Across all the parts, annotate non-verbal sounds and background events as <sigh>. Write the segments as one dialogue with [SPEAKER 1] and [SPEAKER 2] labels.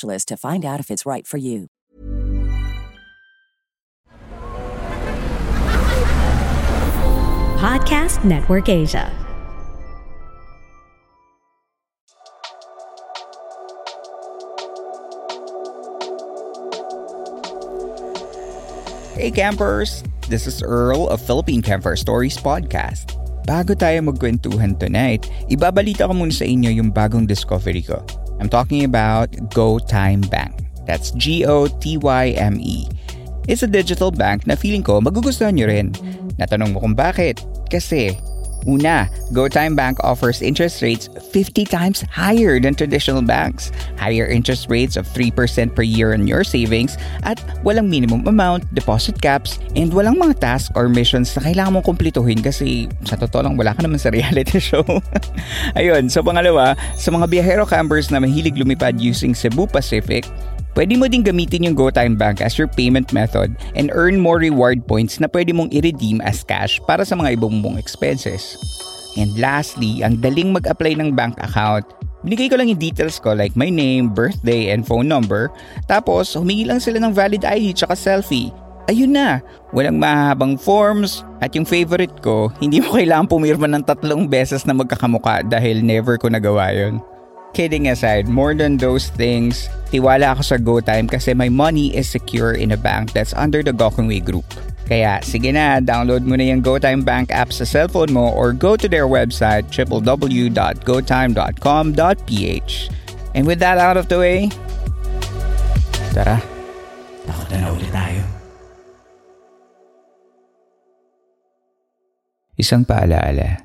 [SPEAKER 1] to find out if it's right for you.
[SPEAKER 2] Podcast Network Asia.
[SPEAKER 3] Hey campers! This is Earl of Philippine Camper Stories Podcast. Bago tayo magkwentuhan tonight, ibabalita ko muna sa inyo yung bagong discovery ko. I'm talking about GoTime Bank. That's G-O-T-Y-M-E. It's a digital bank na feeling ko magugustuhan nyo rin. Natanong mo kung bakit? Kasi Una, GoTime Bank offers interest rates 50 times higher than traditional banks. Higher interest rates of 3% per year on your savings at walang minimum amount, deposit caps, and walang mga tasks or missions na kailangan mong kumplituhin kasi sa totoo lang wala ka naman sa reality <laughs> show. Ayun, so pangalawa, sa mga biyahero campers na mahilig lumipad using Cebu Pacific, Pwede mo din gamitin yung GoTime Bank as your payment method and earn more reward points na pwede mong i-redeem as cash para sa mga ibang mong expenses. And lastly, ang daling mag-apply ng bank account. Binigay ko lang yung details ko like my name, birthday, and phone number. Tapos, humingi lang sila ng valid ID tsaka selfie. Ayun na, walang mahabang forms. At yung favorite ko, hindi mo kailangan pumirma ng tatlong beses na magkakamuka dahil never ko nagawa yun. Kidding aside, more than those things, tiwala ako sa GoTime kasi my money is secure in a bank that's under the Gokongwei Group. Kaya sige na, download mo na yung GoTime Bank app sa cellphone mo or go to their website www.gotime.com.ph. And with that out of the way, tara, takot na ulit tayo. Isang paalaala,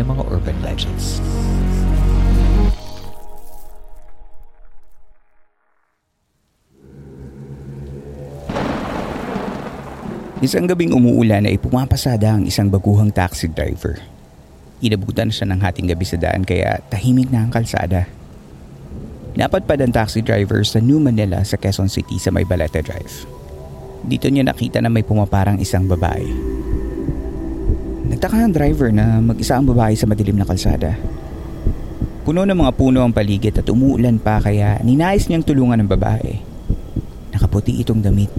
[SPEAKER 3] ng mga urban legends. Isang gabing umuulan ay pumapasada ang isang baguhang taxi driver. Inabutan siya ng hating gabi sa daan kaya tahimik na ang kalsada. Napadpad ang taxi driver sa New Manila sa Quezon City sa may Balete Drive. Dito niya nakita na may pumaparang isang babae Nagtaka ang driver na mag-isa ang babae sa madilim na kalsada. Puno ng mga puno ang paligid at umuulan pa kaya ninais niyang tulungan ng babae. Nakaputi itong damit.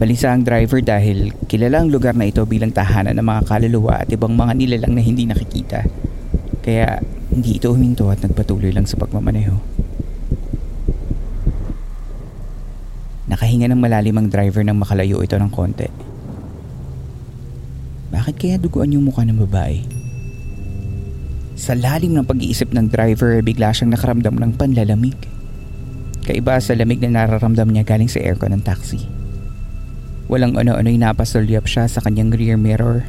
[SPEAKER 3] Balisa ang driver dahil kilala ang lugar na ito bilang tahanan ng mga kaluluwa at ibang mga nilalang na hindi nakikita. Kaya hindi ito huminto at nagpatuloy lang sa pagmamaneho. Nakahinga ng malalim ang driver nang makalayo ito ng konti. Bakit kaya duguan yung mukha ng babae? Sa lalim ng pag-iisip ng driver, bigla siyang nakaramdam ng panlalamig. Kaiba sa lamig na nararamdam niya galing sa aircon ng taxi. Walang ano-ano'y napasulyap siya sa kanyang rear mirror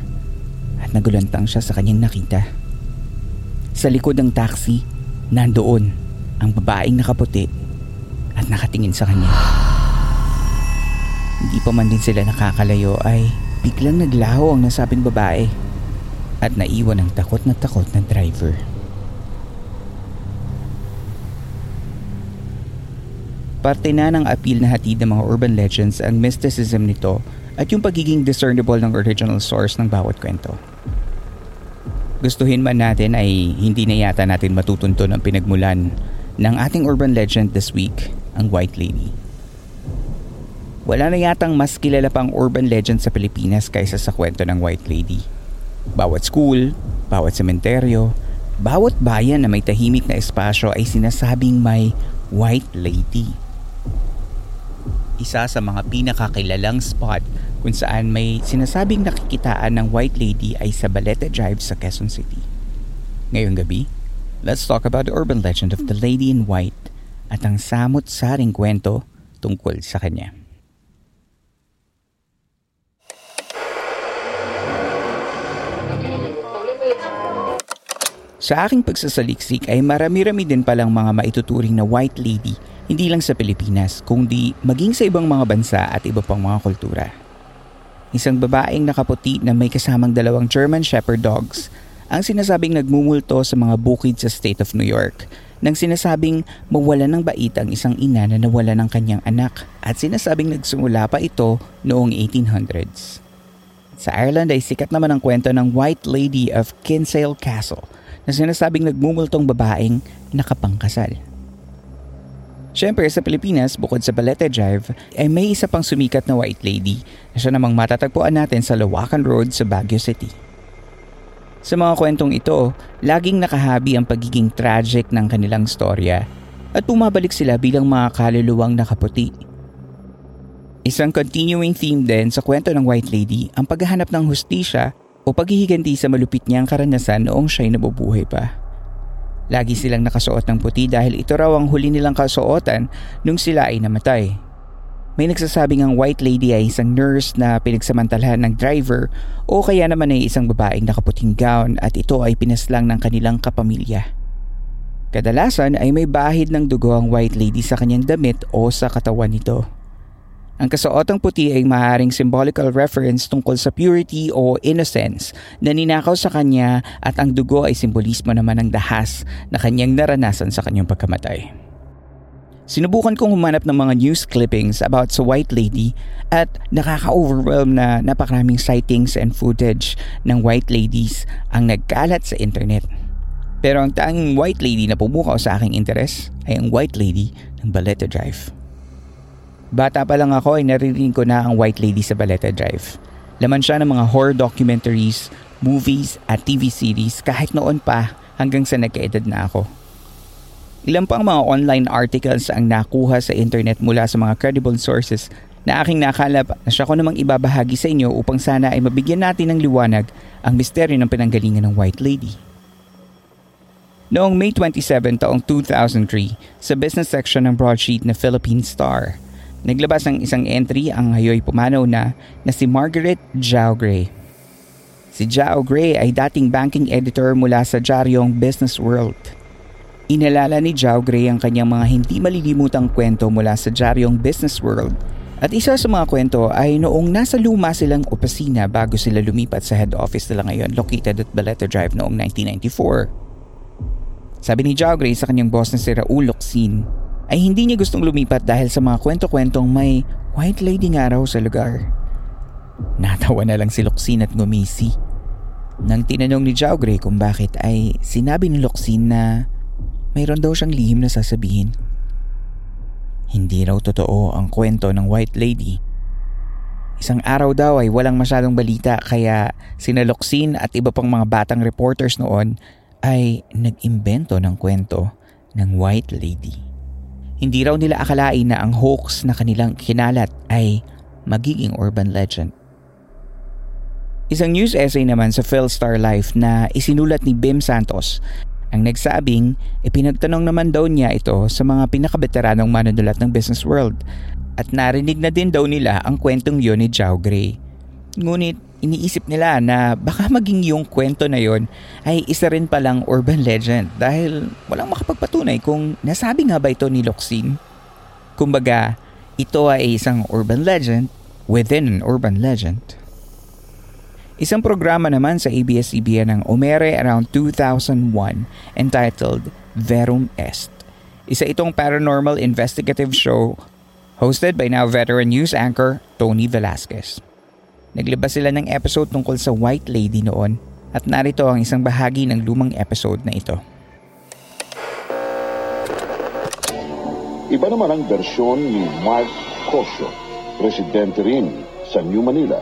[SPEAKER 3] at nagulantang siya sa kanyang nakita. Sa likod ng taxi, nandoon ang babaeng nakaputi at nakatingin sa kanya. Hindi pa man din sila nakakalayo ay biglang naglaho ang nasabing babae at naiwan ang takot na takot na driver. Parte na ng appeal na hatid ng mga urban legends ang mysticism nito at yung pagiging discernible ng original source ng bawat kwento. Gustuhin man natin ay hindi na yata natin matutunto ang pinagmulan ng ating urban legend this week, ang White Lady. Wala na yatang mas kilala pang urban legend sa Pilipinas kaysa sa kwento ng White Lady. Bawat school, bawat sementeryo, bawat bayan na may tahimik na espasyo ay sinasabing may White Lady isa sa mga pinakakilalang spot kung saan may sinasabing nakikitaan ng White Lady ay sa Balete Drive sa Quezon City. Ngayong gabi, let's talk about the urban legend of the Lady in White at ang samot-saring kwento tungkol sa kanya. Sa aking pagsasaliksik ay marami-rami din palang mga maituturing na white lady hindi lang sa Pilipinas, kundi maging sa ibang mga bansa at iba pang mga kultura. Isang babaeng nakaputi na may kasamang dalawang German Shepherd dogs ang sinasabing nagmumulto sa mga bukid sa state of New York nang sinasabing mawala ng bait ang isang ina na nawala ng kanyang anak at sinasabing nagsimula pa ito noong 1800s. Sa Ireland ay sikat naman ang kwento ng White Lady of Kinsale Castle na sinasabing nagmumultong babaeng nakapangkasal. Siyempre sa Pilipinas, bukod sa Balete Drive, ay may isa pang sumikat na white lady na siya namang matatagpuan natin sa Lawakan Road sa Baguio City. Sa mga kwentong ito, laging nakahabi ang pagiging tragic ng kanilang storya at bumabalik sila bilang mga kaluluwang nakaputi. Isang continuing theme din sa kwento ng White Lady ang paghahanap ng hustisya o paghihiganti sa malupit niyang karanasan noong siya'y nabubuhay pa. Lagi silang nakasuot ng puti dahil ito raw ang huli nilang kasuotan nung sila ay namatay. May nagsasabing ang white lady ay isang nurse na pinagsamantalahan ng driver o kaya naman ay isang babaeng nakaputing gown at ito ay pinaslang ng kanilang kapamilya. Kadalasan ay may bahid ng dugo ang white lady sa kanyang damit o sa katawan nito. Ang kasuotang puti ay maaaring symbolical reference tungkol sa purity o innocence na ninakaw sa kanya at ang dugo ay simbolismo naman ng dahas na kanyang naranasan sa kanyang pagkamatay. Sinubukan kong humanap ng mga news clippings about sa White Lady at nakaka-overwhelm na napakaraming sightings and footage ng White Ladies ang nagkalat sa internet. Pero ang tanging White Lady na pumukaw sa aking interes ay ang White Lady ng Baleta Drive. Bata pa lang ako ay naririnig ko na ang White Lady sa Baleta Drive. Laman siya ng mga horror documentaries, movies at TV series kahit noon pa hanggang sa nagkaedad na ako. Ilan pang mga online articles ang nakuha sa internet mula sa mga credible sources na aking nakalap na siya ko namang ibabahagi sa inyo upang sana ay mabigyan natin ng liwanag ang misteryo ng pinanggalingan ng White Lady. Noong May 27 taong 2003, sa business section ng broadsheet na Philippine Star, Naglabas ng isang entry ang hayoy pumanaw na na si Margaret Zhao Gray. Si Zhao Gray ay dating banking editor mula sa Jaryong Business World. Inalala ni Zhao Gray ang kanyang mga hindi malilimutang kwento mula sa Jaryong Business World at isa sa mga kwento ay noong nasa luma silang opisina bago sila lumipat sa head office nila ngayon located at Baleta Drive noong 1994. Sabi ni Zhao Gray sa kanyang boss na si Raul Locsin, ay hindi niya gustong lumipat dahil sa mga kwento-kwentong may white lady nga raw sa lugar. Natawa na lang si Luxin at ngumisi. Nang tinanong ni Jaugre kung bakit ay sinabi ni Luxin na mayroon daw siyang lihim na sasabihin. Hindi raw totoo ang kwento ng white lady. Isang araw daw ay walang masyadong balita kaya sina Luxin at iba pang mga batang reporters noon ay nag-imbento ng kwento ng white lady. Hindi raw nila akalain na ang hoax na kanilang kinalat ay magiging urban legend. Isang news essay naman sa Philstar Life na isinulat ni Bim Santos ang nagsabing ipinagtanong naman daw niya ito sa mga pinakabeteranong manunulat ng business world at narinig na din daw nila ang kwentong yon ni Jow Gray. Ngunit iniisip nila na baka <laughs> maging yung kwento na yon ay isa rin palang urban legend dahil walang makapagpatunay kung nasabi nga ba ito ni Loxin. Kumbaga, ito ay isang urban legend within an urban legend. Isang programa naman sa ABS-CBN ang umere around 2001 entitled Verum Est. Isa itong paranormal investigative show hosted by now veteran news anchor Tony Velasquez. Naglabas sila ng episode tungkol sa White Lady noon at narito ang isang bahagi ng lumang episode na ito.
[SPEAKER 2] Iba naman ang versyon ni Mark Cosio, presidente rin sa New Manila.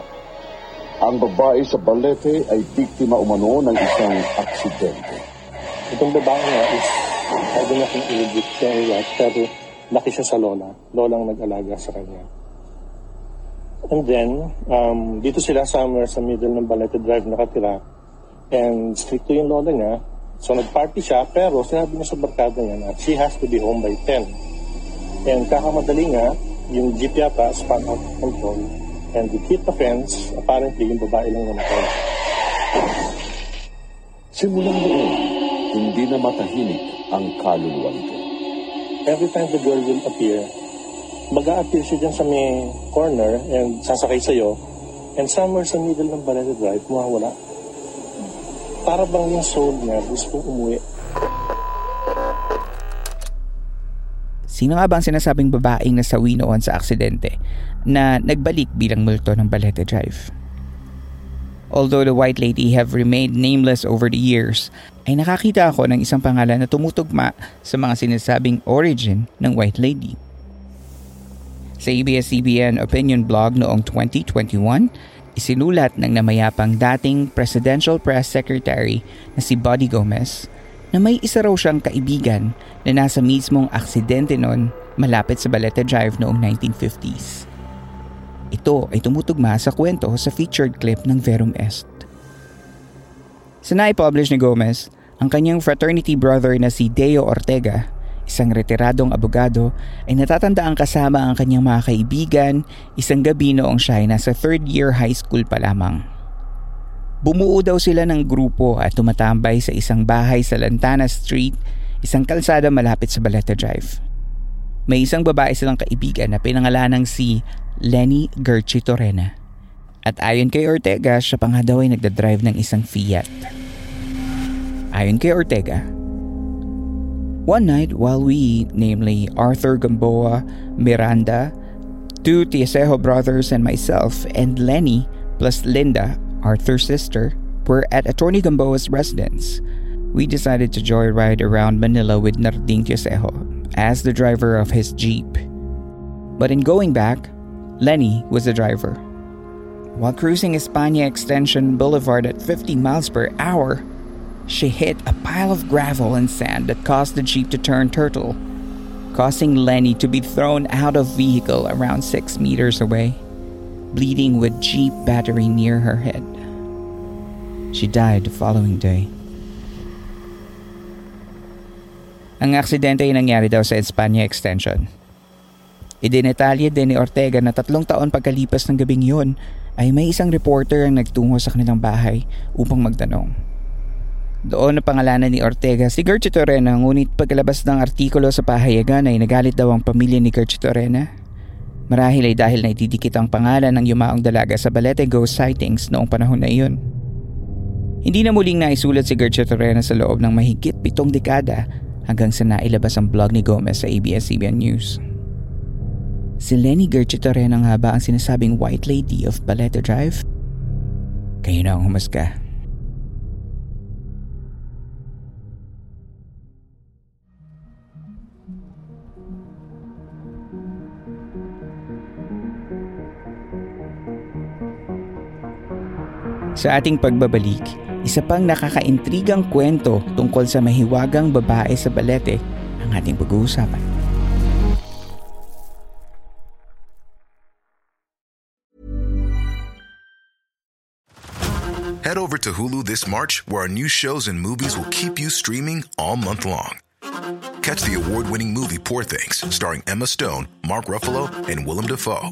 [SPEAKER 2] Ang babae sa Balete ay biktima umano ng isang aksidente.
[SPEAKER 4] Itong babae nga is pwede na kong ilibit siya pero laki siya sa lola. Lolang nag-alaga sa kanya. And then, um, dito sila somewhere sa middle ng Balete Drive nakatira. And stricto yung lola niya. So nag-party siya, pero sinabi niya sa barkada niya na she has to be home by 10. And kakamadali nga, yung jeep yata span out of control. And it hit the fence, apparently yung babae lang namatay.
[SPEAKER 2] Simulang noon, hindi na matahimik ang kaluluwa nito.
[SPEAKER 4] Every time the girl will appear, mag appear siya dyan sa may corner and sasakay sa'yo and somewhere sa middle ng Balete Drive, mawawala. Para bang yung soul niya gusto umuwi.
[SPEAKER 3] Sino nga ba ang sinasabing babaeng nasawi noon sa aksidente na nagbalik bilang multo ng Balete Drive? Although the white lady have remained nameless over the years, ay nakakita ako ng isang pangalan na tumutugma sa mga sinasabing origin ng white lady. Sa ABS-CBN opinion blog noong 2021, isinulat ng namayapang dating Presidential Press Secretary na si Buddy Gomez na may isa raw siyang kaibigan na nasa mismong aksidente noon malapit sa Baleta Drive noong 1950s. Ito ay tumutugma sa kwento sa featured clip ng Verum Est. Sa na-publish ni Gomez, ang kanyang fraternity brother na si Deo Ortega isang retiradong abogado, ay natatandaan kasama ang kanyang mga kaibigan isang gabi noong siya ay nasa third year high school pa lamang. Bumuo daw sila ng grupo at tumatambay sa isang bahay sa Lantana Street, isang kalsada malapit sa Baleta Drive. May isang babae silang kaibigan na pinangalanang si Lenny Gerchi Torena. At ayon kay Ortega, siya pa nga daw ay nagdadrive ng isang Fiat. Ayon kay Ortega, One night, while we, namely Arthur Gamboa, Miranda, two Tiesejo brothers and myself, and Lenny, plus Linda, Arthur's sister, were at Attorney Gamboa's residence, we decided to joyride around Manila with Narding Tiesejo as the driver of his Jeep. But in going back, Lenny was the driver. While cruising España Extension Boulevard at 50 miles per hour, she hit a pile of gravel and sand that caused the Jeep to turn turtle, causing Lenny to be thrown out of vehicle around 6 meters away, bleeding with Jeep battery near her head. She died the following day. Ang aksidente ay nangyari daw sa Espanya Extension. Idinetalye din ni Ortega na tatlong taon pagkalipas ng gabing yun ay may isang reporter ang nagtungo sa kanilang bahay upang magtanong. Doon na pangalanan ni Ortega si Gertrude Torena ngunit pagkalabas ng artikulo sa pahayagan ay nagalit daw ang pamilya ni Gertrude Torena. Marahil ay dahil naitidikit ang pangalan ng yumaong dalaga sa Balete ghost sightings noong panahon na iyon. Hindi na muling naisulat si Gertrude Torena sa loob ng mahigit pitong dekada hanggang sa nailabas ang blog ni Gomez sa ABS-CBN News. Si Lenny Gertrude Torena nga ba ang sinasabing White Lady of Balete Drive? Kayo na ang humasga. Sa ating pagbabalik, isa pang nakakaintrigang kwento tungkol sa mahiwagang babae sa balete ang ating pag-uusapan.
[SPEAKER 5] Head over to Hulu this March where our new shows and movies will keep you streaming all month long Catch the award winning movie Poor Things, starring Emma Stone, Mark Ruffalo, and Willem Dafoe.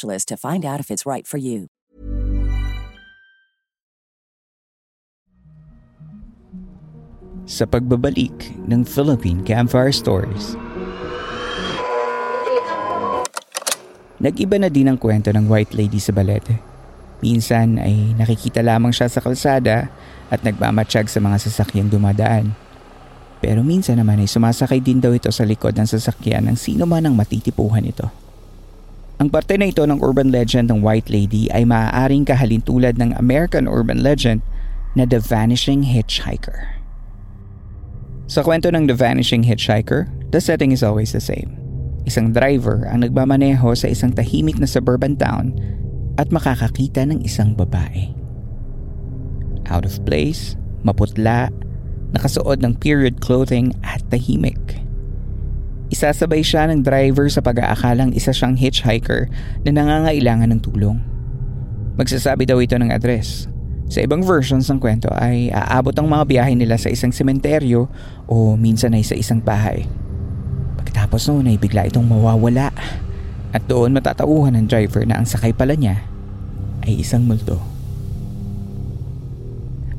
[SPEAKER 1] to find out if it's right for you.
[SPEAKER 3] Sa pagbabalik ng Philippine Campfire Stories. Nag-iba na din ang kwento ng White Lady sa Balete. Minsan ay nakikita lamang siya sa kalsada at nagmamatsyag sa mga sasakyang dumadaan. Pero minsan naman ay sumasakay din daw ito sa likod ng sasakyan ng sino man ang matitipuhan ito. Ang parte na ito ng urban legend ng White Lady ay maaaring kahalintulad ng American urban legend na The Vanishing Hitchhiker. Sa kwento ng The Vanishing Hitchhiker, the setting is always the same. Isang driver ang nagmamaneho sa isang tahimik na suburban town at makakakita ng isang babae. Out of place, maputla, nakasuot ng period clothing at tahimik. Isasabay siya ng driver sa pag-aakalang isa siyang hitchhiker na nangangailangan ng tulong. Magsasabi daw ito ng address. Sa ibang versions ng kwento ay aabot ang mga biyahe nila sa isang sementeryo o minsan ay sa isang bahay. Pagkatapos noon ay bigla itong mawawala at doon matatauhan ng driver na ang sakay pala niya ay isang multo.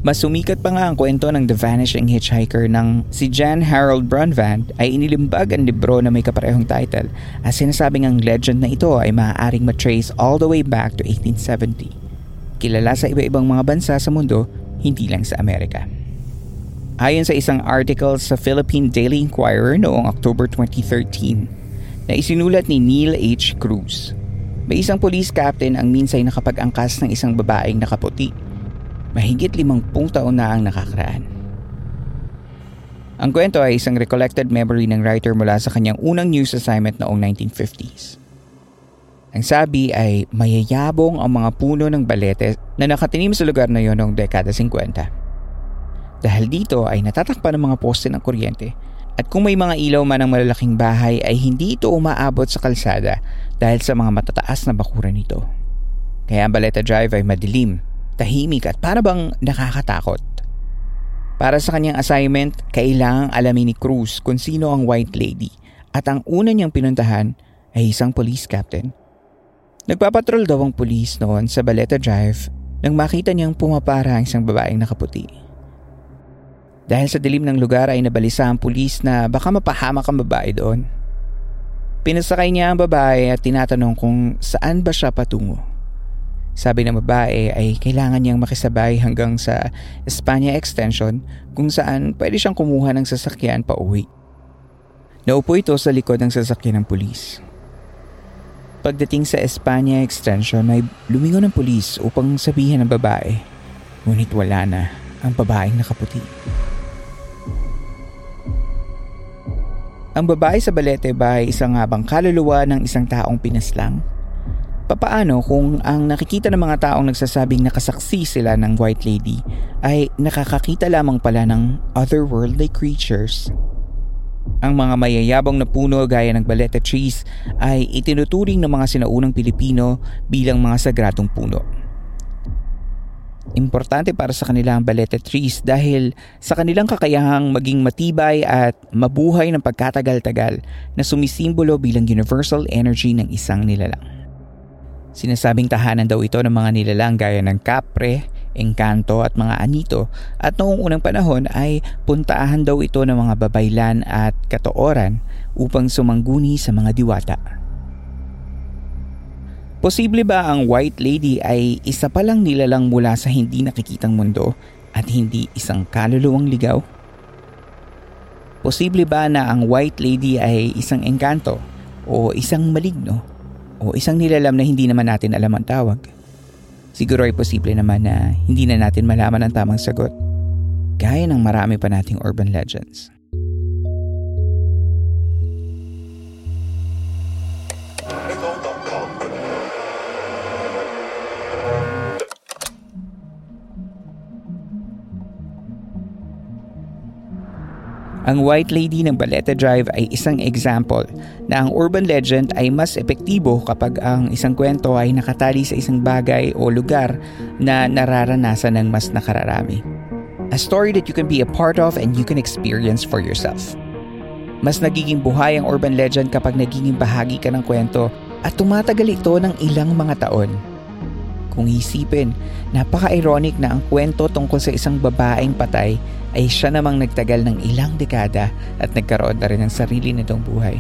[SPEAKER 3] Mas sumikat pa nga ang kwento ng The Vanishing Hitchhiker ng si Jan Harold Brunvand ay inilimbag ang libro na may kaparehong title at sinasabing ang legend na ito ay maaaring matrace all the way back to 1870. Kilala sa iba-ibang mga bansa sa mundo, hindi lang sa Amerika. Ayon sa isang article sa Philippine Daily Inquirer noong October 2013 na isinulat ni Neil H. Cruz. May isang police captain ang minsay nakapag-angkas ng isang babaeng nakaputi mahigit limangpung taon na ang nakakaraan. Ang kwento ay isang recollected memory ng writer mula sa kanyang unang news assignment noong 1950s. Ang sabi ay mayayabong ang mga puno ng balete na nakatinim sa lugar na yon noong dekada 50. Dahil dito ay natatakpan ng mga poste ng kuryente at kung may mga ilaw man ng malalaking bahay ay hindi ito umaabot sa kalsada dahil sa mga matataas na bakuran nito. Kaya ang Baleta Drive ay madilim tahimik at para bang nakakatakot. Para sa kanyang assignment, kailangang alamin ni Cruz kung sino ang White Lady at ang una niyang pinuntahan ay isang police captain. Nagpapatrol daw ang police noon sa Baleta Drive nang makita niyang pumapara ang isang babaeng nakaputi. Dahil sa dilim ng lugar ay nabalisa ang pulis na baka mapahamak ang babae doon. Pinasakay niya ang babae at tinatanong kung saan ba siya patungo. Sabi ng babae ay kailangan niyang makisabay hanggang sa Espanya Extension kung saan pwede siyang kumuha ng sasakyan pa uwi. Naupo ito sa likod ng sasakyan ng pulis. Pagdating sa Espanya Extension ay lumingon ng pulis upang sabihin ng babae. Ngunit wala na ang babaeng nakaputi. Ang babae sa balete ba ay isang habang kaluluwa ng isang taong pinaslang? Papaano kung ang nakikita ng mga taong nagsasabing nakasaksi sila ng White Lady ay nakakakita lamang pala ng otherworldly creatures? Ang mga mayayabang na puno gaya ng baleta trees ay itinuturing ng mga sinaunang Pilipino bilang mga sagradong puno. Importante para sa kanila ang balete trees dahil sa kanilang kakayahang maging matibay at mabuhay ng pagkatagal-tagal na sumisimbolo bilang universal energy ng isang nilalang. Sinasabing tahanan daw ito ng mga nilalang gaya ng kapre, engkanto at mga anito at noong unang panahon ay puntaahan daw ito ng mga babaylan at katooran upang sumangguni sa mga diwata. Posible ba ang White Lady ay isa palang nilalang mula sa hindi nakikitang mundo at hindi isang kaluluwang ligaw? Posible ba na ang White Lady ay isang engkanto o isang maligno o isang nilalam na hindi naman natin alam ang tawag? Siguro ay posible naman na hindi na natin malaman ang tamang sagot. Gaya ng marami pa nating urban legends. Ang White Lady ng Baleta Drive ay isang example na ang urban legend ay mas epektibo kapag ang isang kwento ay nakatali sa isang bagay o lugar na nararanasan ng mas nakararami. A story that you can be a part of and you can experience for yourself. Mas nagiging buhay ang urban legend kapag nagiging bahagi ka ng kwento at tumatagal ito ng ilang mga taon kung isipin, napaka-ironic na ang kwento tungkol sa isang babaeng patay ay siya namang nagtagal ng ilang dekada at nagkaroon na rin ng sarili nitong buhay.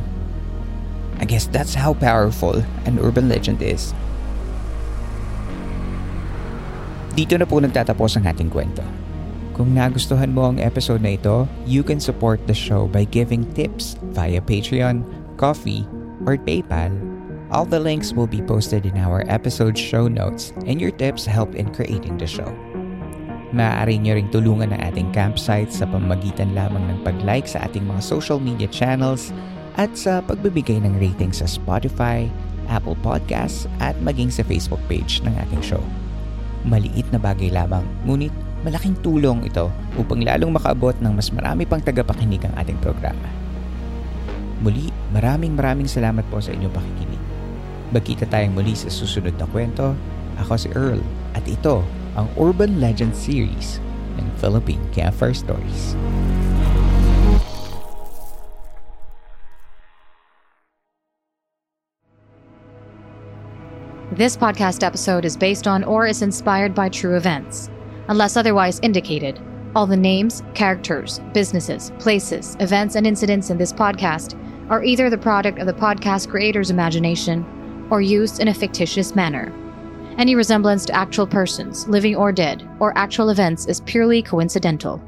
[SPEAKER 3] I guess that's how powerful an urban legend is. Dito na po nagtatapos ang ating kwento. Kung nagustuhan mo ang episode na ito, you can support the show by giving tips via Patreon, Coffee, or PayPal All the links will be posted in our episode show notes and your tips help in creating the show. Maaari nyo ring tulungan ang ating campsite sa pamagitan lamang ng pag-like sa ating mga social media channels at sa pagbibigay ng rating sa Spotify, Apple Podcasts at maging sa Facebook page ng ating show. Maliit na bagay lamang, ngunit malaking tulong ito upang lalong makaabot ng mas marami pang tagapakinig ang ating programa. Muli, maraming maraming salamat po sa inyong pakikinig. Magkita tayong muli sa susunod na kwento. Ako si Earl at ito ang Urban Legend Series ng Philippine Campfire Stories.
[SPEAKER 6] This podcast episode is based on or is inspired by true events. Unless otherwise indicated, all the names, characters, businesses, places, events, and incidents in this podcast are either the product of the podcast creator's imagination or used in a fictitious manner. Any resemblance to actual persons, living or dead, or actual events is purely coincidental.